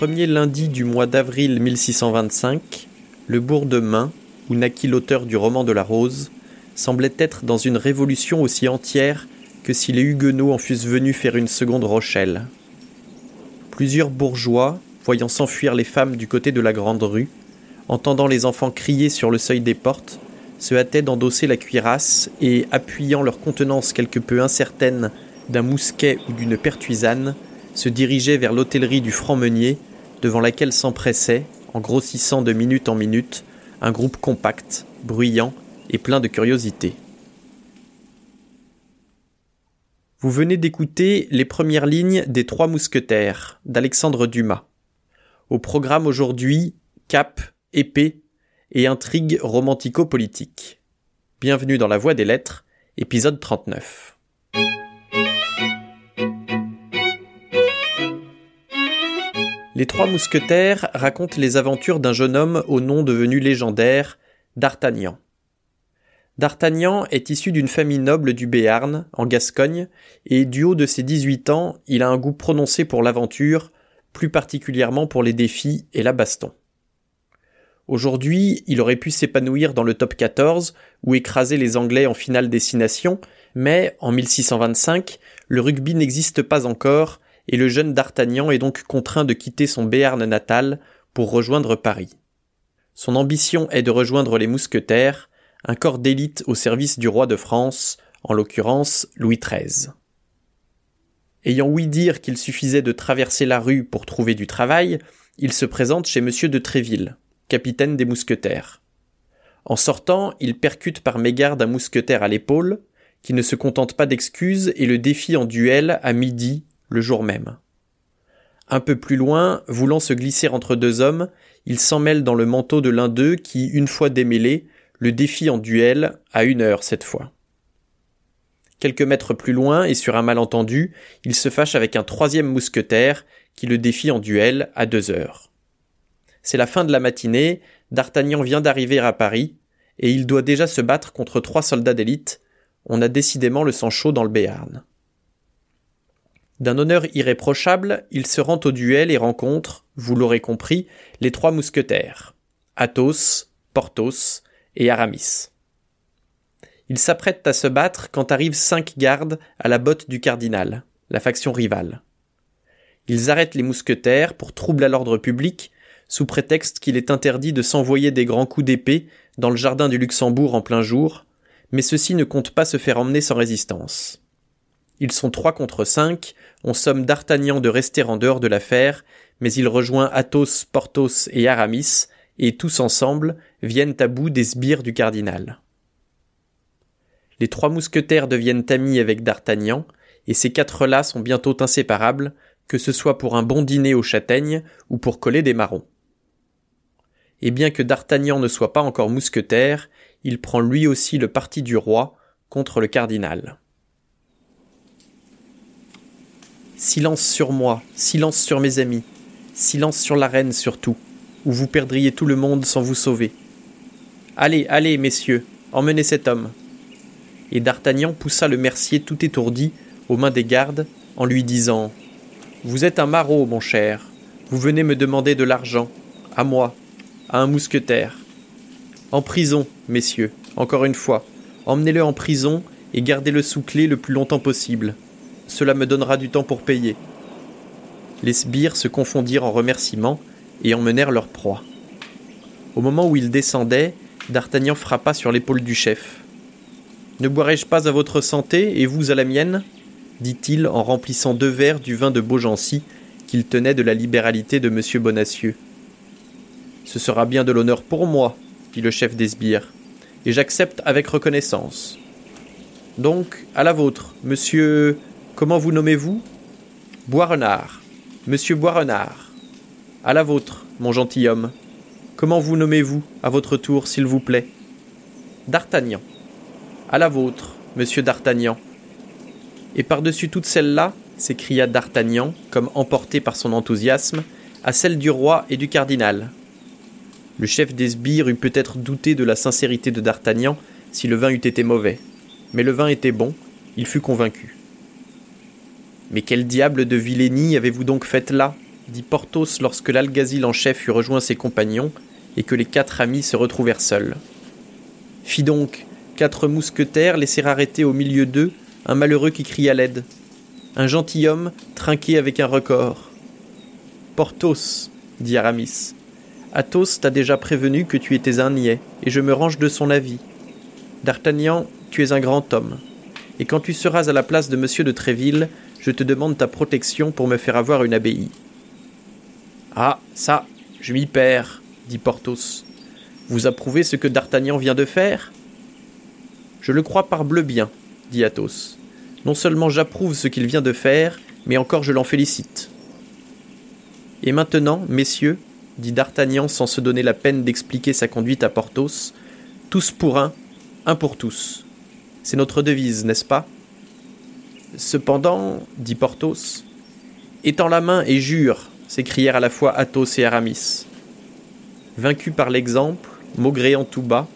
premier lundi du mois d'avril 1625, le bourg de Main, où naquit l'auteur du roman de la Rose, semblait être dans une révolution aussi entière que si les Huguenots en fussent venus faire une seconde Rochelle. Plusieurs bourgeois, voyant s'enfuir les femmes du côté de la grande rue, entendant les enfants crier sur le seuil des portes, se hâtaient d'endosser la cuirasse et, appuyant leur contenance quelque peu incertaine d'un mousquet ou d'une pertuisane, se dirigeaient vers l'hôtellerie du franc-meunier, devant laquelle s'empressait, en grossissant de minute en minute, un groupe compact, bruyant et plein de curiosité. Vous venez d'écouter les premières lignes des Trois Mousquetaires d'Alexandre Dumas. Au programme aujourd'hui, cap, épée et intrigue romantico-politique. Bienvenue dans la Voie des Lettres, épisode 39. Les Trois Mousquetaires racontent les aventures d'un jeune homme au nom devenu légendaire, D'Artagnan. D'Artagnan est issu d'une famille noble du Béarn, en Gascogne, et du haut de ses 18 ans, il a un goût prononcé pour l'aventure, plus particulièrement pour les défis et la baston. Aujourd'hui, il aurait pu s'épanouir dans le top 14 ou écraser les Anglais en finale destination, mais en 1625, le rugby n'existe pas encore et le jeune D'Artagnan est donc contraint de quitter son Béarn natal pour rejoindre Paris. Son ambition est de rejoindre les mousquetaires, un corps d'élite au service du roi de France, en l'occurrence Louis XIII. Ayant ouï dire qu'il suffisait de traverser la rue pour trouver du travail, il se présente chez monsieur de Tréville, capitaine des mousquetaires. En sortant, il percute par mégarde un mousquetaire à l'épaule, qui ne se contente pas d'excuses et le défie en duel à midi, le jour même. Un peu plus loin, voulant se glisser entre deux hommes, il s'en mêle dans le manteau de l'un d'eux qui, une fois démêlé, le défie en duel, à une heure cette fois. Quelques mètres plus loin, et sur un malentendu, il se fâche avec un troisième mousquetaire, qui le défie en duel à deux heures. C'est la fin de la matinée, D'Artagnan vient d'arriver à Paris, et il doit déjà se battre contre trois soldats d'élite. On a décidément le sang chaud dans le Béarn. D'un honneur irréprochable, il se rend au duel et rencontre, vous l'aurez compris, les trois mousquetaires. Athos, Porthos et Aramis. Ils s'apprêtent à se battre quand arrivent cinq gardes à la botte du cardinal, la faction rivale. Ils arrêtent les mousquetaires pour troubler l'ordre public, sous prétexte qu'il est interdit de s'envoyer des grands coups d'épée dans le jardin du Luxembourg en plein jour, mais ceux-ci ne comptent pas se faire emmener sans résistance. Ils sont trois contre cinq, on somme d'Artagnan de rester en dehors de l'affaire, mais il rejoint Athos, Porthos et Aramis, et tous ensemble viennent à bout des sbires du cardinal. Les trois mousquetaires deviennent amis avec D'Artagnan, et ces quatre-là sont bientôt inséparables, que ce soit pour un bon dîner aux châtaignes ou pour coller des marrons. Et bien que D'Artagnan ne soit pas encore mousquetaire, il prend lui aussi le parti du roi contre le cardinal. Silence sur moi, silence sur mes amis, silence sur la reine surtout ou vous perdriez tout le monde sans vous sauver. Allez, allez, messieurs, emmenez cet homme. Et D'Artagnan poussa le mercier tout étourdi aux mains des gardes en lui disant Vous êtes un maraud, mon cher. Vous venez me demander de l'argent, à moi, à un mousquetaire. En prison, messieurs, encore une fois. Emmenez-le en prison et gardez-le sous clé le plus longtemps possible. Cela me donnera du temps pour payer. Les sbires se confondirent en remerciements et emmenèrent leur proie. Au moment où ils descendaient, D'Artagnan frappa sur l'épaule du chef. Ne boirai-je pas à votre santé et vous à la mienne? dit-il en remplissant deux verres du vin de Beaugency qu'il tenait de la libéralité de M. Bonacieux. Ce sera bien de l'honneur pour moi, dit le chef des sbires, et j'accepte avec reconnaissance. Donc, à la vôtre, monsieur. Comment vous nommez-vous? Boirenard. Monsieur Boirenard. À la vôtre, mon gentilhomme. Comment vous nommez-vous, à votre tour, s'il vous plaît? D'Artagnan. À la vôtre, monsieur d'Artagnan. Et par-dessus toutes celles-là, s'écria D'Artagnan, comme emporté par son enthousiasme, à celle du roi et du cardinal. Le chef des sbires eût peut-être douté de la sincérité de D'Artagnan si le vin eût été mauvais. Mais le vin était bon, il fut convaincu. Mais quel diable de vilainie avez-vous donc faite là? dit Porthos lorsque l'algazil en chef eut rejoint ses compagnons et que les quatre amis se retrouvèrent seuls. Fit donc quatre mousquetaires laisser arrêter au milieu d'eux un malheureux qui crie à l'aide. Un gentilhomme trinqué avec un record. Porthos, dit Aramis. Athos t'a déjà prévenu que tu étais un niais, et je me range de son avis. D'Artagnan, tu es un grand homme, et quand tu seras à la place de monsieur de Tréville, je te demande ta protection pour me faire avoir une abbaye. Ah, ça, je m'y perds, dit Porthos. Vous approuvez ce que D'Artagnan vient de faire? Je le crois parbleu bien, dit Athos. Non seulement j'approuve ce qu'il vient de faire, mais encore je l'en félicite. Et maintenant, messieurs, dit D'Artagnan sans se donner la peine d'expliquer sa conduite à Porthos, tous pour un, un pour tous. C'est notre devise, n'est-ce pas? Cependant, dit Porthos, étends la main et jure, s'écrièrent à la fois Athos et Aramis. Vaincu par l'exemple, maugréant tout bas,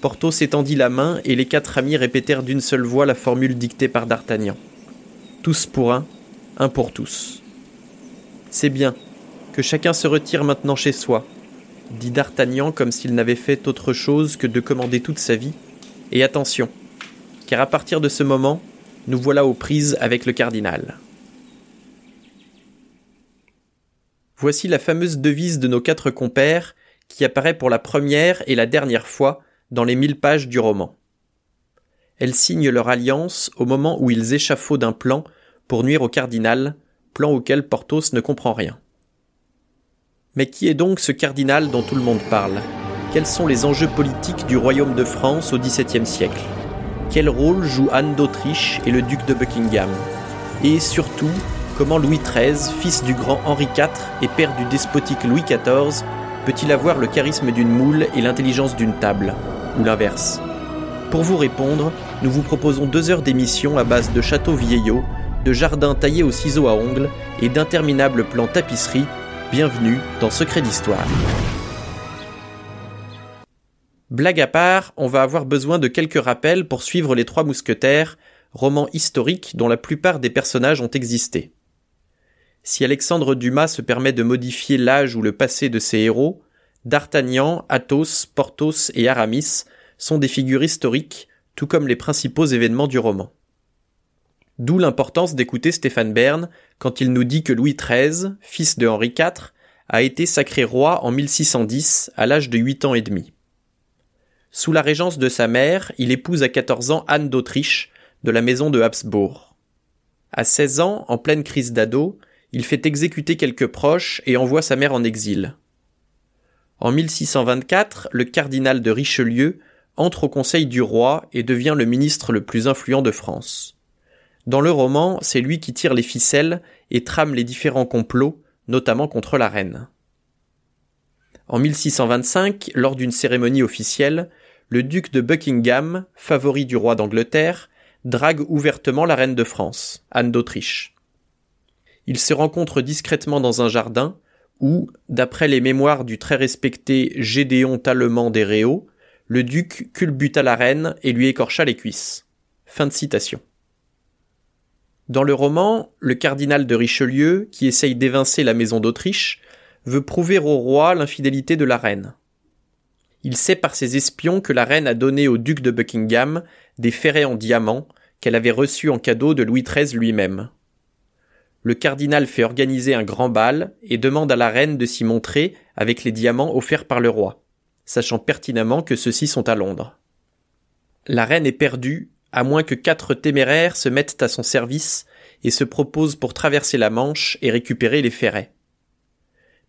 Porthos étendit la main et les quatre amis répétèrent d'une seule voix la formule dictée par D'Artagnan. Tous pour un, un pour tous. C'est bien, que chacun se retire maintenant chez soi, dit D'Artagnan comme s'il n'avait fait autre chose que de commander toute sa vie. Et attention, car à partir de ce moment, nous voilà aux prises avec le cardinal. Voici la fameuse devise de nos quatre compères qui apparaît pour la première et la dernière fois dans les mille pages du roman. Elle signe leur alliance au moment où ils échafaudent un plan pour nuire au cardinal, plan auquel Porthos ne comprend rien. Mais qui est donc ce cardinal dont tout le monde parle? Quels sont les enjeux politiques du royaume de France au XVIIe siècle? Quel rôle jouent Anne d'Autriche et le duc de Buckingham Et surtout, comment Louis XIII, fils du grand Henri IV et père du despotique Louis XIV, peut-il avoir le charisme d'une moule et l'intelligence d'une table Ou l'inverse Pour vous répondre, nous vous proposons deux heures d'émission à base de châteaux vieillots, de jardins taillés au ciseau à ongles et d'interminables plans tapisseries Bienvenue dans Secret d'Histoire. Blague à part, on va avoir besoin de quelques rappels pour suivre Les Trois Mousquetaires, roman historique dont la plupart des personnages ont existé. Si Alexandre Dumas se permet de modifier l'âge ou le passé de ses héros, D'Artagnan, Athos, Porthos et Aramis sont des figures historiques, tout comme les principaux événements du roman. D'où l'importance d'écouter Stéphane Bern quand il nous dit que Louis XIII, fils de Henri IV, a été sacré roi en 1610 à l'âge de 8 ans et demi. Sous la régence de sa mère, il épouse à 14 ans Anne d'Autriche, de la maison de Habsbourg. À 16 ans, en pleine crise d'ado, il fait exécuter quelques proches et envoie sa mère en exil. En 1624, le cardinal de Richelieu entre au conseil du roi et devient le ministre le plus influent de France. Dans le roman, c'est lui qui tire les ficelles et trame les différents complots, notamment contre la reine. En 1625, lors d'une cérémonie officielle, le duc de Buckingham, favori du roi d'Angleterre, drague ouvertement la reine de France, Anne d'Autriche. Ils se rencontrent discrètement dans un jardin où, d'après les mémoires du très respecté Gédéon Tallement des Réaux, le duc culbuta la reine et lui écorcha les cuisses. Fin de citation. Dans le roman, le cardinal de Richelieu, qui essaye d'évincer la maison d'Autriche, veut prouver au roi l'infidélité de la reine. Il sait par ses espions que la reine a donné au duc de Buckingham des ferrets en diamant qu'elle avait reçus en cadeau de Louis XIII lui-même. Le cardinal fait organiser un grand bal et demande à la reine de s'y montrer avec les diamants offerts par le roi, sachant pertinemment que ceux-ci sont à Londres. La reine est perdue à moins que quatre téméraires se mettent à son service et se proposent pour traverser la Manche et récupérer les ferrets.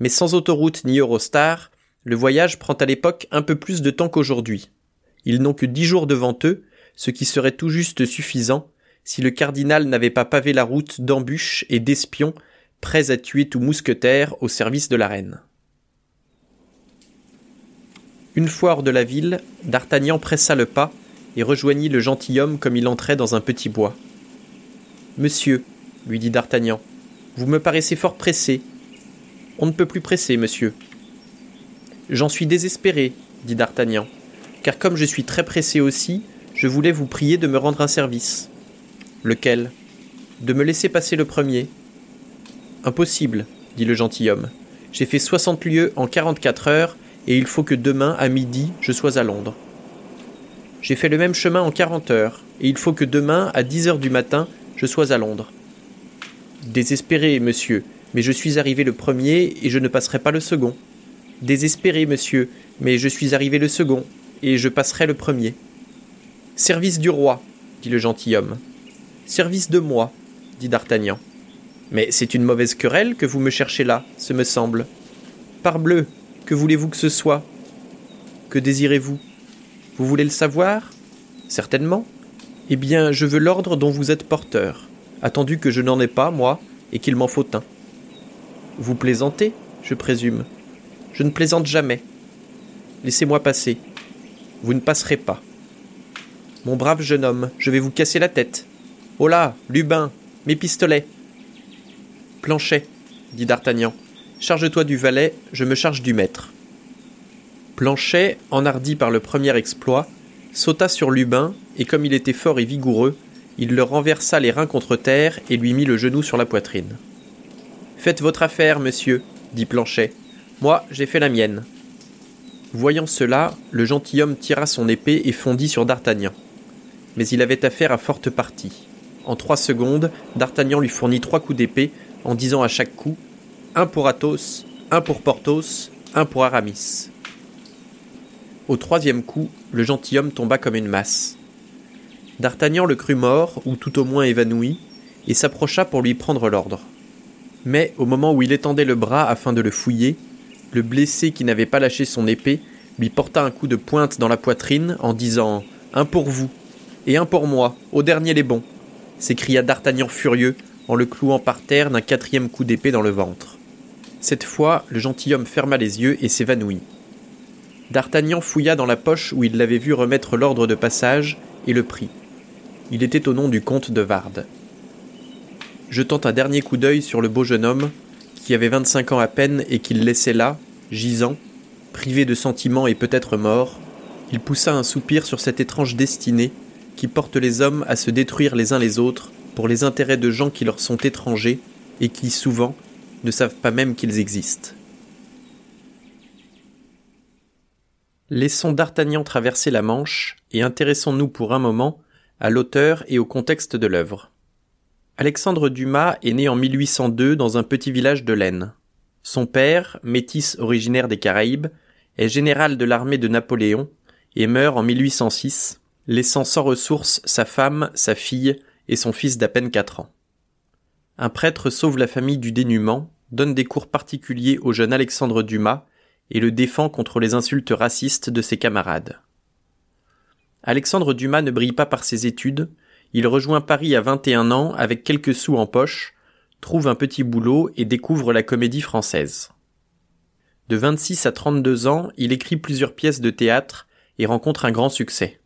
Mais sans autoroute ni Eurostar, le voyage prend à l'époque un peu plus de temps qu'aujourd'hui. Ils n'ont que dix jours devant eux, ce qui serait tout juste suffisant si le cardinal n'avait pas pavé la route d'embûches et d'espions prêts à tuer tout mousquetaire au service de la reine. Une fois hors de la ville, D'Artagnan pressa le pas et rejoignit le gentilhomme comme il entrait dans un petit bois. Monsieur, lui dit D'Artagnan, vous me paraissez fort pressé. On ne peut plus presser, monsieur. J'en suis désespéré, dit D'Artagnan, car comme je suis très pressé aussi, je voulais vous prier de me rendre un service. Lequel? De me laisser passer le premier. Impossible, dit le gentilhomme. J'ai fait soixante lieues en quarante-quatre heures, et il faut que demain, à midi, je sois à Londres. J'ai fait le même chemin en quarante heures, et il faut que demain, à dix heures du matin, je sois à Londres. Désespéré, monsieur, mais je suis arrivé le premier, et je ne passerai pas le second. Désespéré, monsieur, mais je suis arrivé le second, et je passerai le premier. Service du roi, dit le gentilhomme. Service de moi, dit D'Artagnan. Mais c'est une mauvaise querelle que vous me cherchez là, ce me semble. Parbleu, que voulez-vous que ce soit? Que désirez-vous? Vous voulez le savoir? Certainement. Eh bien, je veux l'ordre dont vous êtes porteur, attendu que je n'en ai pas, moi, et qu'il m'en faut un. Vous plaisantez, je présume. Je ne plaisante jamais. Laissez-moi passer. Vous ne passerez pas. Mon brave jeune homme, je vais vous casser la tête. Oh Lubin, mes pistolets. Planchet, dit D'Artagnan, charge-toi du valet, je me charge du maître. Planchet, enhardi par le premier exploit, sauta sur Lubin, et comme il était fort et vigoureux, il le renversa les reins contre terre et lui mit le genou sur la poitrine. Faites votre affaire, monsieur, dit Planchet. Moi, j'ai fait la mienne. Voyant cela, le gentilhomme tira son épée et fondit sur D'Artagnan. Mais il avait affaire à forte partie. En trois secondes, D'Artagnan lui fournit trois coups d'épée en disant à chaque coup un pour Athos, un pour Porthos, un pour Aramis. Au troisième coup, le gentilhomme tomba comme une masse. D'Artagnan le crut mort, ou tout au moins évanoui, et s'approcha pour lui prendre l'ordre. Mais au moment où il étendait le bras afin de le fouiller, le blessé qui n'avait pas lâché son épée lui porta un coup de pointe dans la poitrine en disant Un pour vous, et un pour moi, au dernier les bons, s'écria D'Artagnan furieux en le clouant par terre d'un quatrième coup d'épée dans le ventre. Cette fois, le gentilhomme ferma les yeux et s'évanouit. D'Artagnan fouilla dans la poche où il l'avait vu remettre l'ordre de passage et le prit. Il était au nom du comte de Vardes. Jetant un dernier coup d'œil sur le beau jeune homme, qui avait vingt-cinq ans à peine et qu'il laissait là, gisant, privé de sentiments et peut-être mort, il poussa un soupir sur cette étrange destinée qui porte les hommes à se détruire les uns les autres pour les intérêts de gens qui leur sont étrangers et qui, souvent, ne savent pas même qu'ils existent. Laissons D'Artagnan traverser la Manche et intéressons-nous pour un moment à l'auteur et au contexte de l'œuvre. Alexandre Dumas est né en 1802 dans un petit village de l'Aisne. Son père, métis originaire des Caraïbes, est général de l'armée de Napoléon et meurt en 1806, laissant sans ressources sa femme, sa fille et son fils d'à peine quatre ans. Un prêtre sauve la famille du dénuement, donne des cours particuliers au jeune Alexandre Dumas et le défend contre les insultes racistes de ses camarades. Alexandre Dumas ne brille pas par ses études, il rejoint Paris à 21 ans avec quelques sous en poche, trouve un petit boulot et découvre la comédie française. De 26 à 32 ans, il écrit plusieurs pièces de théâtre et rencontre un grand succès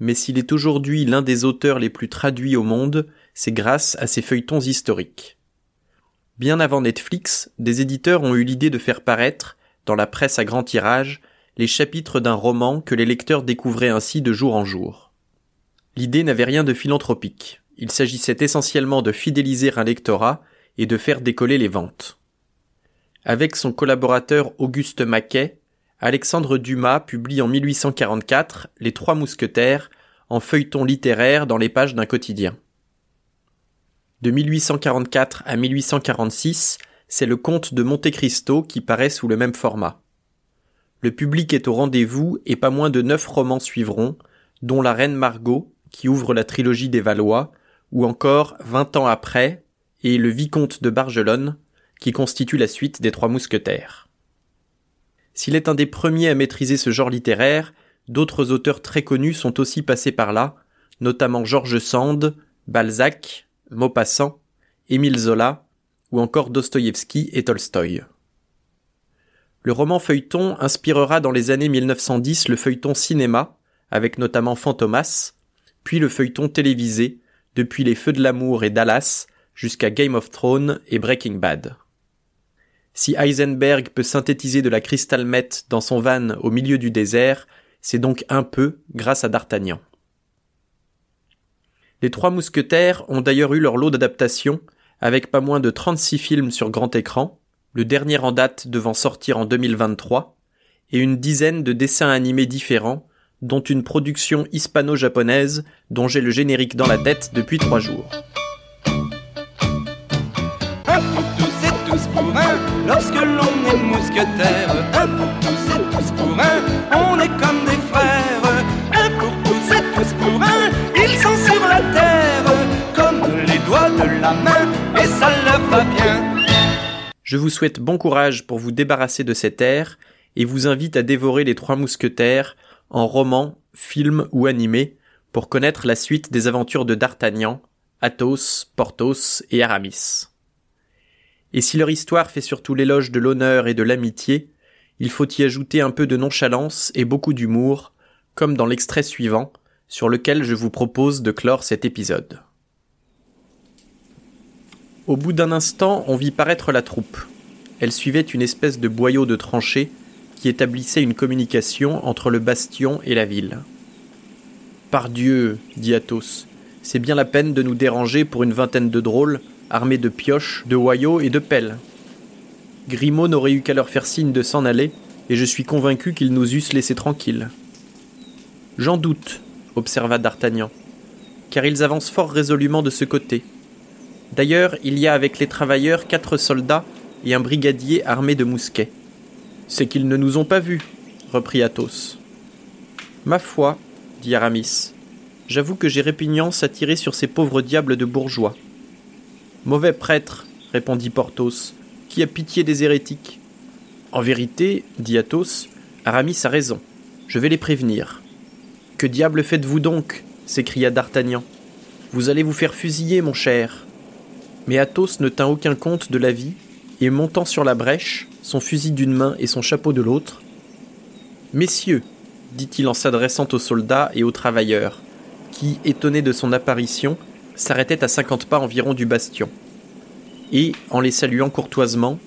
mais s'il est aujourd'hui l'un des auteurs les plus traduits au monde, c'est grâce à ses feuilletons historiques. Bien avant Netflix, des éditeurs ont eu l'idée de faire paraître, dans la presse à grand tirage, les chapitres d'un roman que les lecteurs découvraient ainsi de jour en jour. L'idée n'avait rien de philanthropique. Il s'agissait essentiellement de fidéliser un lectorat et de faire décoller les ventes. Avec son collaborateur Auguste Maquet, Alexandre Dumas publie en 1844 Les Trois Mousquetaires en feuilleton littéraire dans les pages d'un quotidien. De 1844 à 1846, c'est le comte de Monte Cristo qui paraît sous le même format. Le public est au rendez-vous et pas moins de neuf romans suivront, dont La Reine Margot, qui ouvre la trilogie des Valois, ou encore Vingt ans après, et Le Vicomte de Bargelonne, qui constitue la suite des Trois Mousquetaires. S'il est un des premiers à maîtriser ce genre littéraire, d'autres auteurs très connus sont aussi passés par là, notamment George Sand, Balzac, Maupassant, Émile Zola, ou encore Dostoïevski et Tolstoï. Le roman feuilleton inspirera dans les années 1910 le feuilleton cinéma, avec notamment Fantomas, le feuilleton télévisé, depuis Les Feux de l'amour et Dallas, jusqu'à Game of Thrones et Breaking Bad. Si Heisenberg peut synthétiser de la crystal meth dans son van au milieu du désert, c'est donc un peu grâce à D'Artagnan. Les trois mousquetaires ont d'ailleurs eu leur lot d'adaptations, avec pas moins de 36 films sur grand écran, le dernier en date devant sortir en 2023, et une dizaine de dessins animés différents, dont une production hispano-japonaise dont j'ai le générique dans la tête depuis trois jours. Un pour tous et tous pour un, lorsque l'on est mousquetaire. Un pour tous et tous pour un, on est comme des frères. Un pour tous et tous pour un, ils sont sur la terre, comme les doigts de la main, et ça leur va bien. Je vous souhaite bon courage pour vous débarrasser de cet air et vous invite à dévorer les trois mousquetaires en roman, film ou animé pour connaître la suite des aventures de D'Artagnan, Athos, Porthos et Aramis. Et si leur histoire fait surtout l'éloge de l'honneur et de l'amitié, il faut y ajouter un peu de nonchalance et beaucoup d'humour, comme dans l'extrait suivant, sur lequel je vous propose de clore cet épisode. Au bout d'un instant, on vit paraître la troupe. Elle suivait une espèce de boyau de tranchée qui établissait une communication entre le bastion et la ville. Pardieu, dit Athos, c'est bien la peine de nous déranger pour une vingtaine de drôles, armés de pioches, de hoyaux et de pelles. Grimaud n'aurait eu qu'à leur faire signe de s'en aller, et je suis convaincu qu'ils nous eussent laissés tranquilles. J'en doute, observa D'Artagnan, car ils avancent fort résolument de ce côté. D'ailleurs, il y a avec les travailleurs quatre soldats et un brigadier armé de mousquets. C'est qu'ils ne nous ont pas vus, reprit Athos. Ma foi, dit Aramis, j'avoue que j'ai répugnance à tirer sur ces pauvres diables de bourgeois. Mauvais prêtre, répondit Porthos, qui a pitié des hérétiques. En vérité, dit Athos, Aramis a raison. Je vais les prévenir. Que diable faites-vous donc? s'écria D'Artagnan. Vous allez vous faire fusiller, mon cher. Mais Athos ne tint aucun compte de la vie, et montant sur la brèche, son fusil d'une main et son chapeau de l'autre. Messieurs, dit-il en s'adressant aux soldats et aux travailleurs, qui, étonnés de son apparition, s'arrêtaient à cinquante pas environ du bastion. Et, en les saluant courtoisement,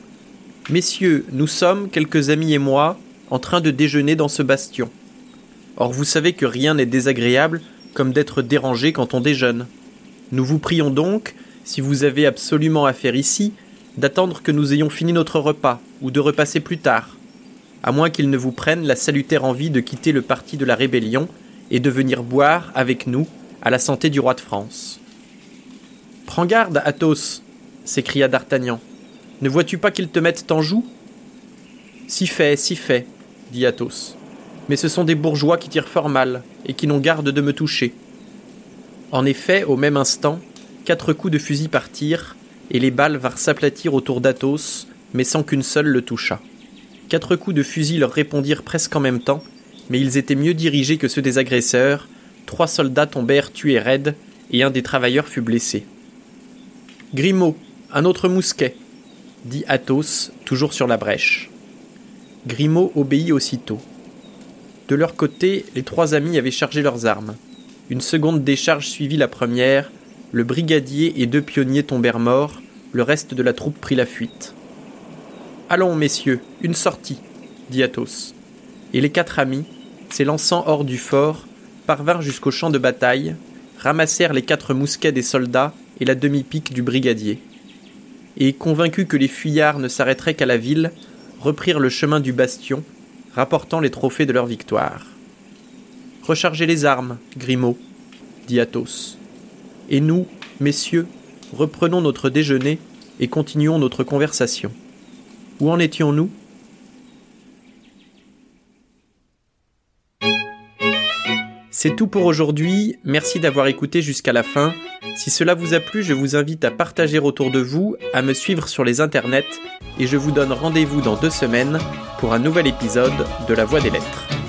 Messieurs, nous sommes, quelques amis et moi, en train de déjeuner dans ce bastion. Or vous savez que rien n'est désagréable comme d'être dérangé quand on déjeune. Nous vous prions donc, si vous avez absolument affaire ici, d'attendre que nous ayons fini notre repas, ou de repasser plus tard, à moins qu'il ne vous prenne la salutaire envie de quitter le parti de la rébellion et de venir boire avec nous à la santé du roi de France. Prends garde, Athos, s'écria D'Artagnan. Ne vois-tu pas qu'ils te mettent en joue? Si fait, si fait, dit Athos. Mais ce sont des bourgeois qui tirent fort mal, et qui n'ont garde de me toucher. En effet, au même instant, quatre coups de fusil partirent, et les balles vinrent s'aplatir autour d'Athos, mais sans qu'une seule le touchât. Quatre coups de fusil leur répondirent presque en même temps, mais ils étaient mieux dirigés que ceux des agresseurs. Trois soldats tombèrent tués raides, et un des travailleurs fut blessé. Grimaud, un autre mousquet, dit Athos, toujours sur la brèche. Grimaud obéit aussitôt. De leur côté, les trois amis avaient chargé leurs armes. Une seconde décharge suivit la première, le brigadier et deux pionniers tombèrent morts, le reste de la troupe prit la fuite. Allons, messieurs, une sortie, dit Athos. Et les quatre amis, s'élançant hors du fort, parvinrent jusqu'au champ de bataille, ramassèrent les quatre mousquets des soldats et la demi-pique du brigadier. Et, convaincus que les fuyards ne s'arrêteraient qu'à la ville, reprirent le chemin du bastion, rapportant les trophées de leur victoire. Rechargez les armes, Grimaud, dit Athos. Et nous, messieurs, reprenons notre déjeuner et continuons notre conversation. Où en étions-nous? C'est tout pour aujourd'hui, merci d'avoir écouté jusqu'à la fin. Si cela vous a plu, je vous invite à partager autour de vous, à me suivre sur les internets, et je vous donne rendez-vous dans deux semaines pour un nouvel épisode de La Voix des Lettres.